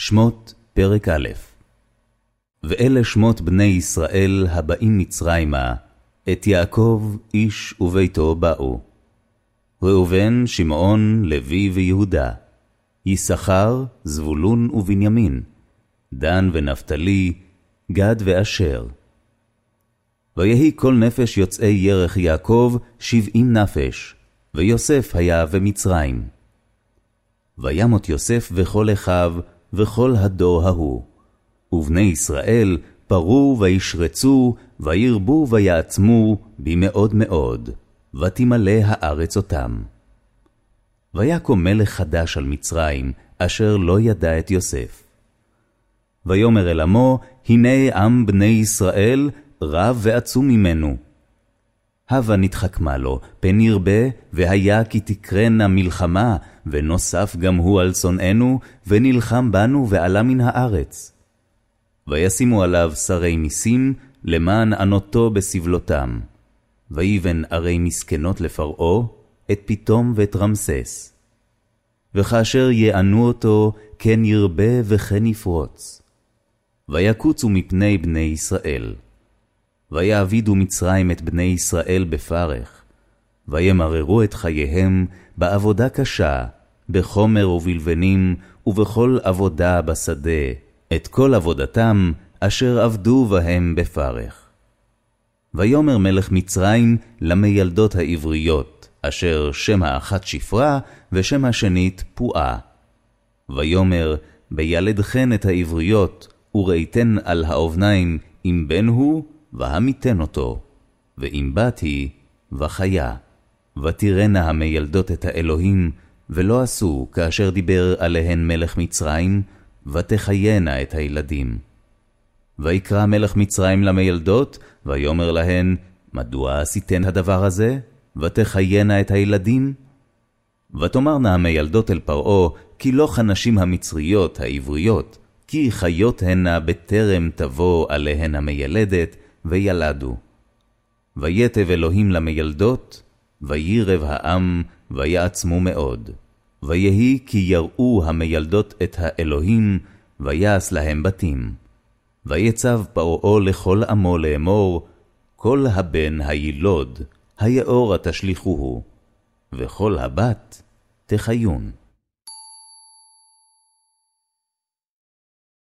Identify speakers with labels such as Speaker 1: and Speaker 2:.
Speaker 1: שמות פרק א' ואלה שמות בני ישראל הבאים מצרימה, את יעקב איש וביתו באו. ראובן, שמעון, לוי ויהודה, יששכר, זבולון ובנימין, דן ונפתלי, גד ואשר. ויהי כל נפש יוצאי ירך יעקב שבעים נפש, ויוסף היה במצרים. וימות יוסף וכל אחיו, וכל הדור ההוא. ובני ישראל פרו וישרצו, וירבו ויעצמו במאוד מאוד, ותמלא הארץ אותם. ויקום מלך חדש על מצרים, אשר לא ידע את יוסף. ויאמר אל עמו, הנה עם בני ישראל, רב ועצום ממנו. הבה נתחכמה לו, פן ירבה, והיה כי תקרנה מלחמה, ונוסף גם הוא על שונאינו, ונלחם בנו ועלה מן הארץ. וישימו עליו שרי ניסים, למען ענותו בסבלותם. ויבן ערי מסכנות לפרעה, את פתום ואת רמסס. וכאשר יענו אותו, כן ירבה וכן יפרוץ. ויקוצו מפני בני ישראל. ויעבידו מצרים את בני ישראל בפרך, וימררו את חייהם בעבודה קשה, בחומר ובלבנים, ובכל עבודה בשדה, את כל עבודתם אשר עבדו בהם בפרך. ויאמר מלך מצרים למיילדות העבריות, אשר שם האחת שפרה, ושם השנית פועה. ויאמר, בילדכן את העבריות, וראיתן על האובניים, אם בן הוא, והמיתן אותו, ואם בת היא, וחיה. ותראנה המיילדות את האלוהים, ולא עשו כאשר דיבר עליהן מלך מצרים, ותחיינה את הילדים. ויקרא מלך מצרים למיילדות, ויאמר להן, מדוע עשיתן הדבר הזה? ותחיינה את הילדים? ותאמרנה המיילדות אל פרעה, כי לא כנשים המצריות העבריות, כי חיות הנה בטרם תבוא עליהן המיילדת, וילדו. ויתב אלוהים למיילדות, וירב העם, ויעצמו מאוד. ויהי כי יראו המיילדות את האלוהים, ויעש להם בתים. ויצב פרעה לכל עמו לאמור, כל הבן הילוד, היאורה תשליכוהו, וכל הבת תחיון.